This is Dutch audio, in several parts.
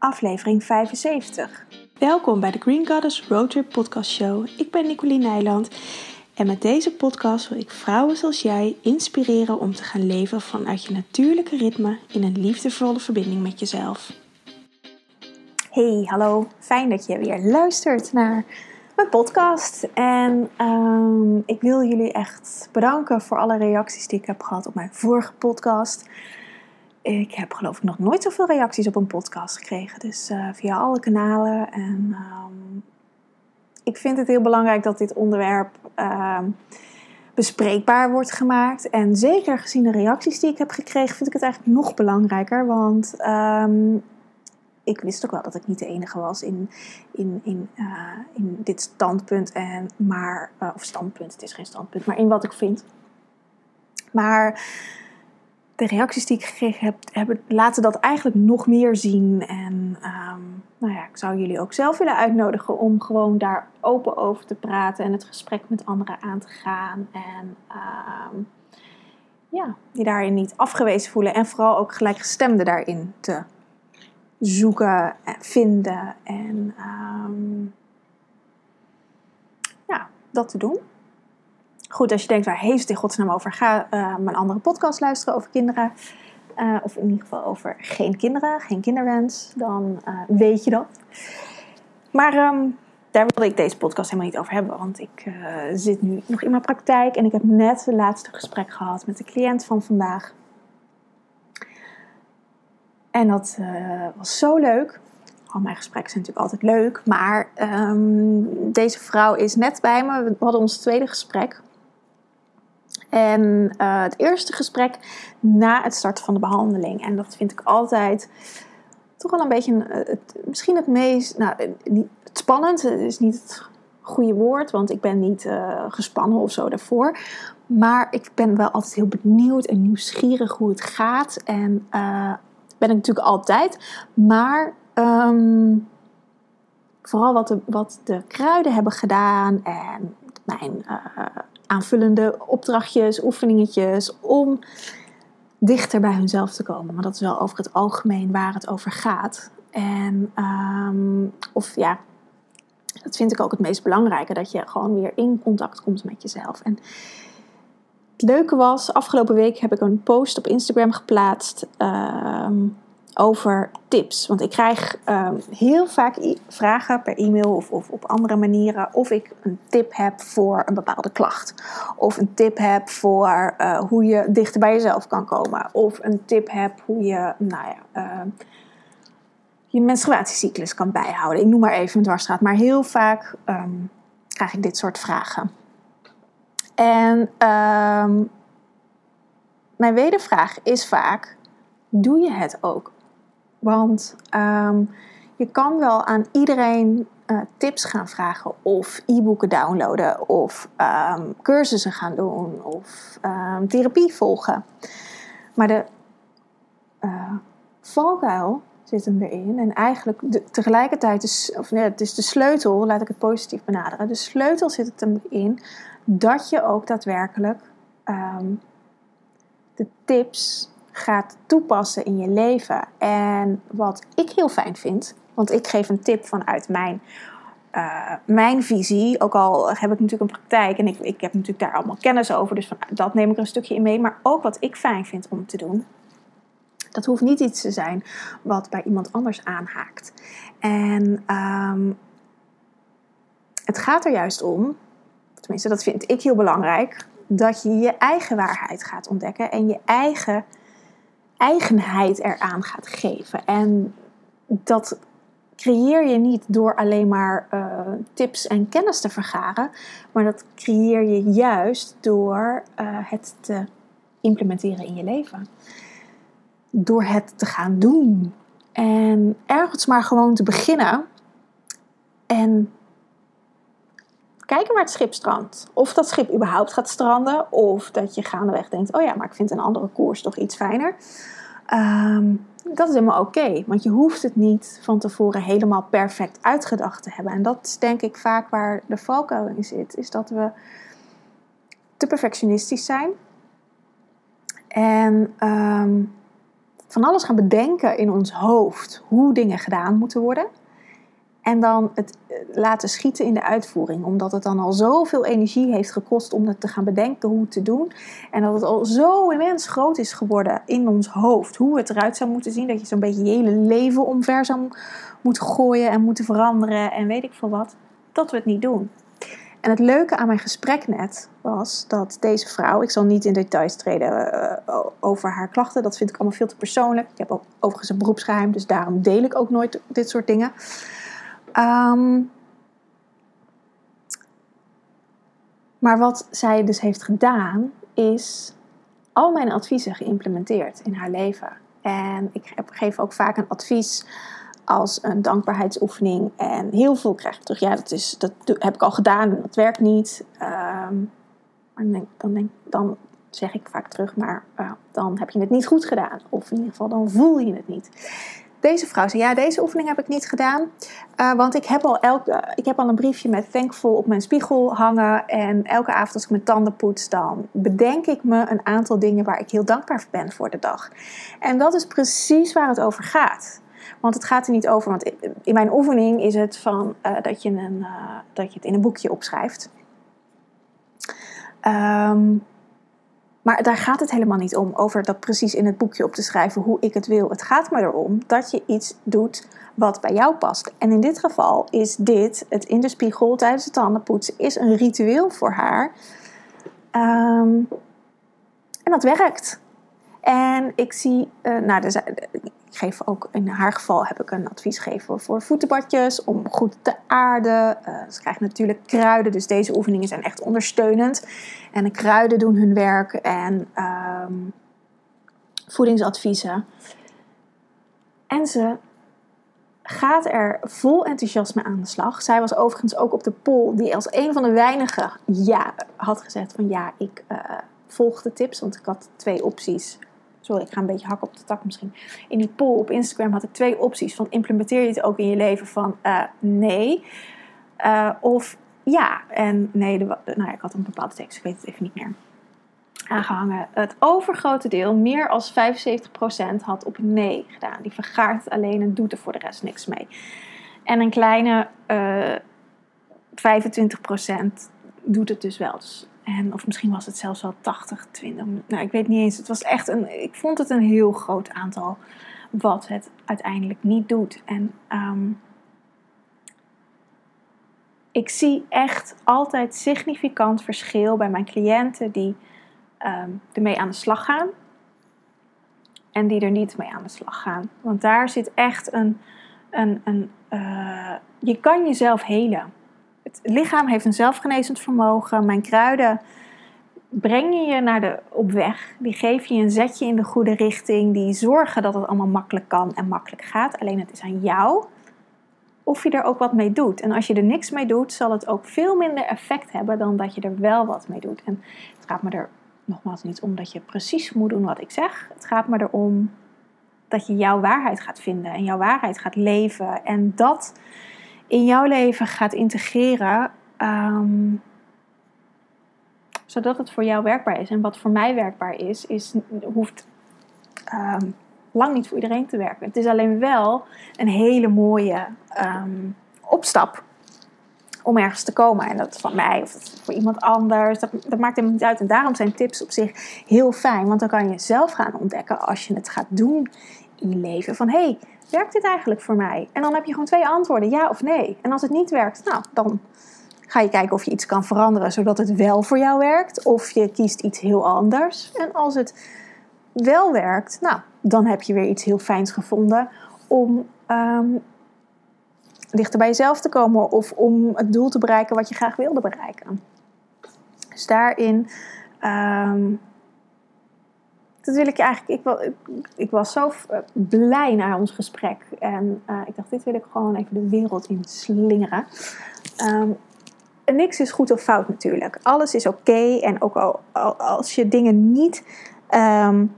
aflevering 75. Welkom bij de Green Goddess Roadtrip Podcast Show. Ik ben Nicoline Nijland en met deze podcast wil ik vrouwen zoals jij inspireren om te gaan leven vanuit je natuurlijke ritme in een liefdevolle verbinding met jezelf. Hey, hallo. Fijn dat je weer luistert naar mijn podcast. En um, ik wil jullie echt bedanken voor alle reacties die ik heb gehad op mijn vorige podcast. Ik heb geloof ik nog nooit zoveel reacties op een podcast gekregen. Dus uh, via alle kanalen. En um, ik vind het heel belangrijk dat dit onderwerp uh, bespreekbaar wordt gemaakt. En zeker gezien de reacties die ik heb gekregen, vind ik het eigenlijk nog belangrijker. Want um, ik wist ook wel dat ik niet de enige was in, in, in, uh, in dit standpunt. En maar, uh, of standpunt, het is geen standpunt, maar in wat ik vind. Maar de reacties die ik gekregen heb, hebben, laten dat eigenlijk nog meer zien. En um, nou ja, ik zou jullie ook zelf willen uitnodigen om gewoon daar open over te praten en het gesprek met anderen aan te gaan. En um, ja, die daarin niet afgewezen voelen en vooral ook gelijkgestemde daarin te zoeken en vinden. En um, ja, dat te doen. Goed, als je denkt, waar heeft het in godsnaam over? Ga uh, mijn andere podcast luisteren over kinderen. Uh, of in ieder geval over geen kinderen, geen kinderwens. Dan uh, weet je dat. Maar um, daar wilde ik deze podcast helemaal niet over hebben. Want ik zit nu nog in mijn praktijk. En ik heb net het laatste gesprek gehad met de cliënt van vandaag. En dat was zo leuk al mijn gesprekken zijn natuurlijk altijd leuk. Maar um, deze vrouw is net bij me. We hadden ons tweede gesprek. En uh, het eerste gesprek na het starten van de behandeling. En dat vind ik altijd toch wel een beetje, een, het, misschien het meest, nou, niet, het spannend is niet het goede woord, want ik ben niet gespannen of zo daarvoor. Maar ik ben wel altijd heel benieuwd en nieuwsgierig hoe het gaat. En uh, ben ik natuurlijk altijd. Maar um, vooral wat de, wat de kruiden hebben gedaan en mijn aanvullende opdrachtjes, oefeningetjes om dichter bij hunzelf te komen. Maar dat is wel over het algemeen waar het over gaat. En um, of ja, dat vind ik ook het meest belangrijke, dat je gewoon weer in contact komt met jezelf. En het leuke was, afgelopen week heb ik een post op Instagram geplaatst. Um, over tips. Want ik krijg uh, heel vaak vragen per e-mail of, of, op andere manieren of ik een tip heb voor een bepaalde klacht. Of een tip heb voor uh, hoe je dichter bij jezelf kan komen. Of een tip heb hoe je, nou ja, uh, je menstruatiecyclus kan bijhouden. Ik noem maar even een dwarsstraat. Maar heel vaak um, krijg ik dit soort vragen. En um, mijn wedervraag is vaak: doe je het ook? Want um, je kan wel aan iedereen uh, tips gaan vragen of e-boeken downloaden of um, cursussen gaan doen of um, therapie volgen. Maar de uh, valkuil zit hem erin en eigenlijk tegelijkertijd, is, of nee, het is de sleutel, laat ik het positief benaderen. De sleutel zit het hem in dat je ook daadwerkelijk de tips gaat toepassen in je leven. En wat ik heel fijn vind, want ik geef een tip vanuit mijn, uh, mijn visie. Ook al heb ik natuurlijk een praktijk en ik, ik heb natuurlijk daar allemaal kennis over. Dus dat neem ik er een stukje in mee. Maar ook wat ik fijn vind om te doen. Dat hoeft niet iets te zijn wat bij iemand anders aanhaakt. En um, het gaat er juist om, tenminste dat vind ik heel belangrijk, dat je je eigen waarheid gaat ontdekken en je eigen eigenheid eraan gaat geven. En dat creëer je niet door alleen maar uh, tips en kennis te vergaren, maar dat creëer je juist door uh, het te implementeren in je leven. Door het te gaan doen. En ergens maar gewoon te beginnen. En kijken waar het schip strandt. Of dat schip überhaupt gaat stranden. Of dat je gaandeweg denkt: oh ja, maar ik vind een andere koers toch iets fijner. Um, dat is helemaal oké. Want je hoeft het niet van tevoren helemaal perfect uitgedacht te hebben. En dat is denk ik vaak waar de valkuil in zit. Is dat we te perfectionistisch zijn. En um, van alles gaan bedenken in ons hoofd hoe dingen gedaan moeten worden. En dan het eh, laten schieten in de uitvoering. Omdat het dan al zoveel energie heeft gekost om het te gaan bedenken hoe het te doen. En dat het al zo immens groot is geworden in ons hoofd. Hoe het eruit zou moeten zien. Dat je zo'n beetje je hele leven omver zou moeten gooien en moeten veranderen. En weet ik veel wat. Dat we het niet doen. En het leuke aan mijn gesprek net was dat deze vrouw, ik zal niet in details treden uh, over haar klachten, dat vind ik allemaal veel te persoonlijk. Ik heb ook overigens een beroepsgeheim, dus daarom deel ik ook nooit dit soort dingen. Um, maar wat zij dus heeft gedaan, is al mijn adviezen geïmplementeerd in haar leven. En ik geef ook vaak een advies als een dankbaarheidsoefening. En heel veel krijg ik terug. Ja, dat, is, dat heb ik al gedaan dat werkt niet. Um, maar dan, dan, denk, dan zeg ik vaak terug, maar uh, dan heb je het niet goed gedaan. Of in ieder geval, dan voel je het niet. Deze vrouw zei, ja, deze oefening heb ik niet gedaan. Uh, want ik heb, al elke, ik heb al een briefje met thankful op mijn spiegel hangen. En elke avond als ik mijn tanden poets, dan bedenk ik me een aantal dingen waar ik heel dankbaar ben voor de dag. En dat is precies waar het over gaat. Want het gaat er niet over, want in mijn oefening is het van uh, dat, je een, uh, dat je het in een boekje opschrijft. Um, maar daar gaat het helemaal niet om, over dat precies in het boekje op te schrijven hoe ik het wil. Het gaat maar erom dat je iets doet wat bij jou past. En in dit geval is dit, het in de spiegel tijdens het tandenpoetsen, is een ritueel voor haar. Um, en dat werkt. En ik zie, uh, nou, er zijn, ik geef ook in haar geval heb ik een advies gegeven voor voetenbadjes om goed te aarden. Uh, ze krijgt natuurlijk kruiden, dus deze oefeningen zijn echt ondersteunend. En de kruiden doen hun werk en um, voedingsadviezen. En ze gaat er vol enthousiasme aan de slag. Zij was overigens ook op de poll die als een van de weinigen ja had gezegd van ja, ik uh, volg de tips, want ik had twee opties sorry, ik ga een beetje hakken op de tak misschien. In die poll op Instagram had ik twee opties. Van implementeer je het ook in je leven van uh, nee. Uh, of ja. En nee, nou ja, ik had een bepaalde tekst, ik weet het even niet meer. Aangehangen. Het overgrote deel, meer als 75%, had op nee gedaan. Die vergaart alleen en doet er voor de rest niks mee. En een kleine uh, eh, 25% doet het dus wel. Dus en, of misschien was het zelfs wel 80, 20. Nou, ik weet niet eens. Het was echt een. Ik vond het een heel groot aantal wat het uiteindelijk niet doet. En um, ik zie echt altijd significant verschil bij mijn cliënten die um, ermee aan de slag gaan. En die er niet mee aan de slag gaan. Want daar zit echt een. een, een uh, je kan jezelf helen het lichaam heeft een zelfgenezend vermogen. Mijn kruiden brengen je naar de, op weg. Die geven je een zetje in de goede richting. Die zorgen dat het allemaal makkelijk kan en makkelijk gaat. Alleen het is aan jou of je er ook wat mee doet. En als je er niks mee doet, zal het ook veel minder effect hebben dan dat je er wel wat mee doet. En het gaat me er nogmaals niet om dat je precies moet doen wat ik zeg. Het gaat me erom dat je jouw waarheid gaat vinden en jouw waarheid gaat leven. En dat in jouw leven gaat integreren, ehm, zodat het voor jou werkbaar is. En wat voor mij werkbaar is, is hoeft ehm, lang niet voor iedereen te werken. Het is alleen wel een hele mooie ehm, opstap om ergens te komen. En dat van mij of voor iemand anders, dat, dat maakt helemaal niet uit. En daarom zijn tips op zich heel fijn, want dan kan je zelf gaan ontdekken als je het gaat doen in je leven. Van hé, hey, werkt dit eigenlijk voor mij? En dan heb je gewoon twee antwoorden, ja of nee. En als het niet werkt, nou, dan ga je kijken of je iets kan veranderen zodat het wel voor jou werkt. Of je kiest iets heel anders. En als het wel werkt, nou, dan heb je weer iets heel fijns gevonden om um, dichter bij jezelf te komen of om het doel te bereiken wat je graag wilde bereiken. Dus daarin um, dat wil ik eigenlijk. Ik, ik, was zo eh, blij naar ons gesprek. En uh, ik dacht, dit wil ik gewoon even de wereld in slingeren. Um, niks is goed of fout natuurlijk. Alles is oké. En ook al, als je dingen niet um,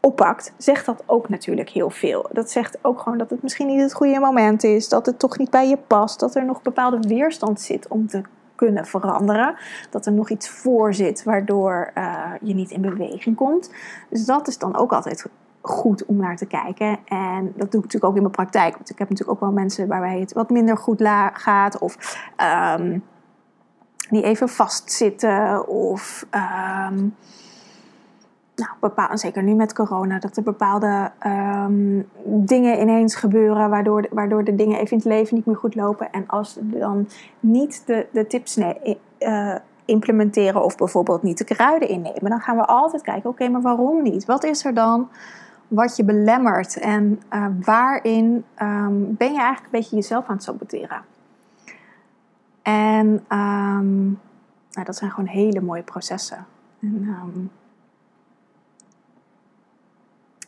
oppakt, zegt dat ook natuurlijk heel veel. Dat zegt ook gewoon dat het misschien niet het goede moment is. Dat het toch niet bij je past. Dat er nog bepaalde weerstand zit om te kunnen veranderen. Dat er nog iets voor zit waardoor uh, je niet in beweging komt. Dus dat is dan ook altijd goed om naar te kijken. En dat doe ik natuurlijk ook in mijn praktijk. Want ik heb natuurlijk ook wel mensen waarbij het wat minder goed gaat. Of um, die even vastzitten. Of um, nou, bepaal, zeker nu met corona, dat er bepaalde um, dingen ineens gebeuren. Waardoor de, waardoor de dingen even in het leven niet meer goed lopen. En als dan niet de, de tips uh, implementeren of bijvoorbeeld niet de kruiden innemen, dan gaan we altijd kijken: oké, maar waarom niet? Wat is er dan wat je belemmert en uh, waarin um, ben je eigenlijk een beetje jezelf aan het saboteren? En um, nou, dat zijn gewoon hele mooie processen. En,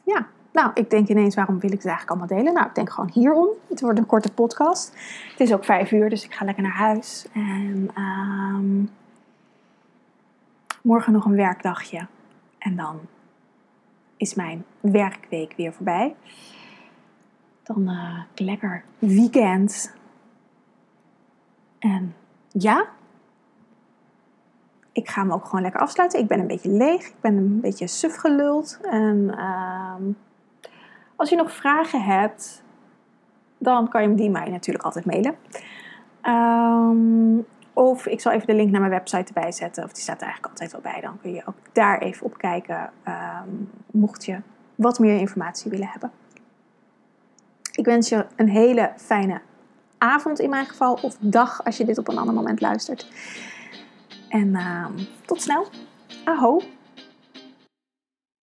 ja, nou, ik denk ineens, waarom wil ik het eigenlijk allemaal delen? Nou, ik denk gewoon hierom. Het wordt een korte podcast. Het is ook vijf uur, dus ik ga lekker naar huis. En um, morgen nog een werkdagje. En dan is mijn werkweek weer voorbij. Dan uh, lekker weekend. En ja, ik ga me ook gewoon lekker afsluiten. Ik ben een beetje leeg. Ik ben een beetje suf geluld. En uh, als je nog vragen hebt, dan kan je die mij natuurlijk altijd mailen. Um, of ik zal even de link naar mijn website erbij zetten. Of die staat er eigenlijk altijd wel bij. Dan kun je ook daar even op kijken. Um, mocht je wat meer informatie willen hebben. Ik wens je een hele fijne avond in mijn geval. Of dag als je dit op een ander moment luistert. En uh, tot snel. Aho.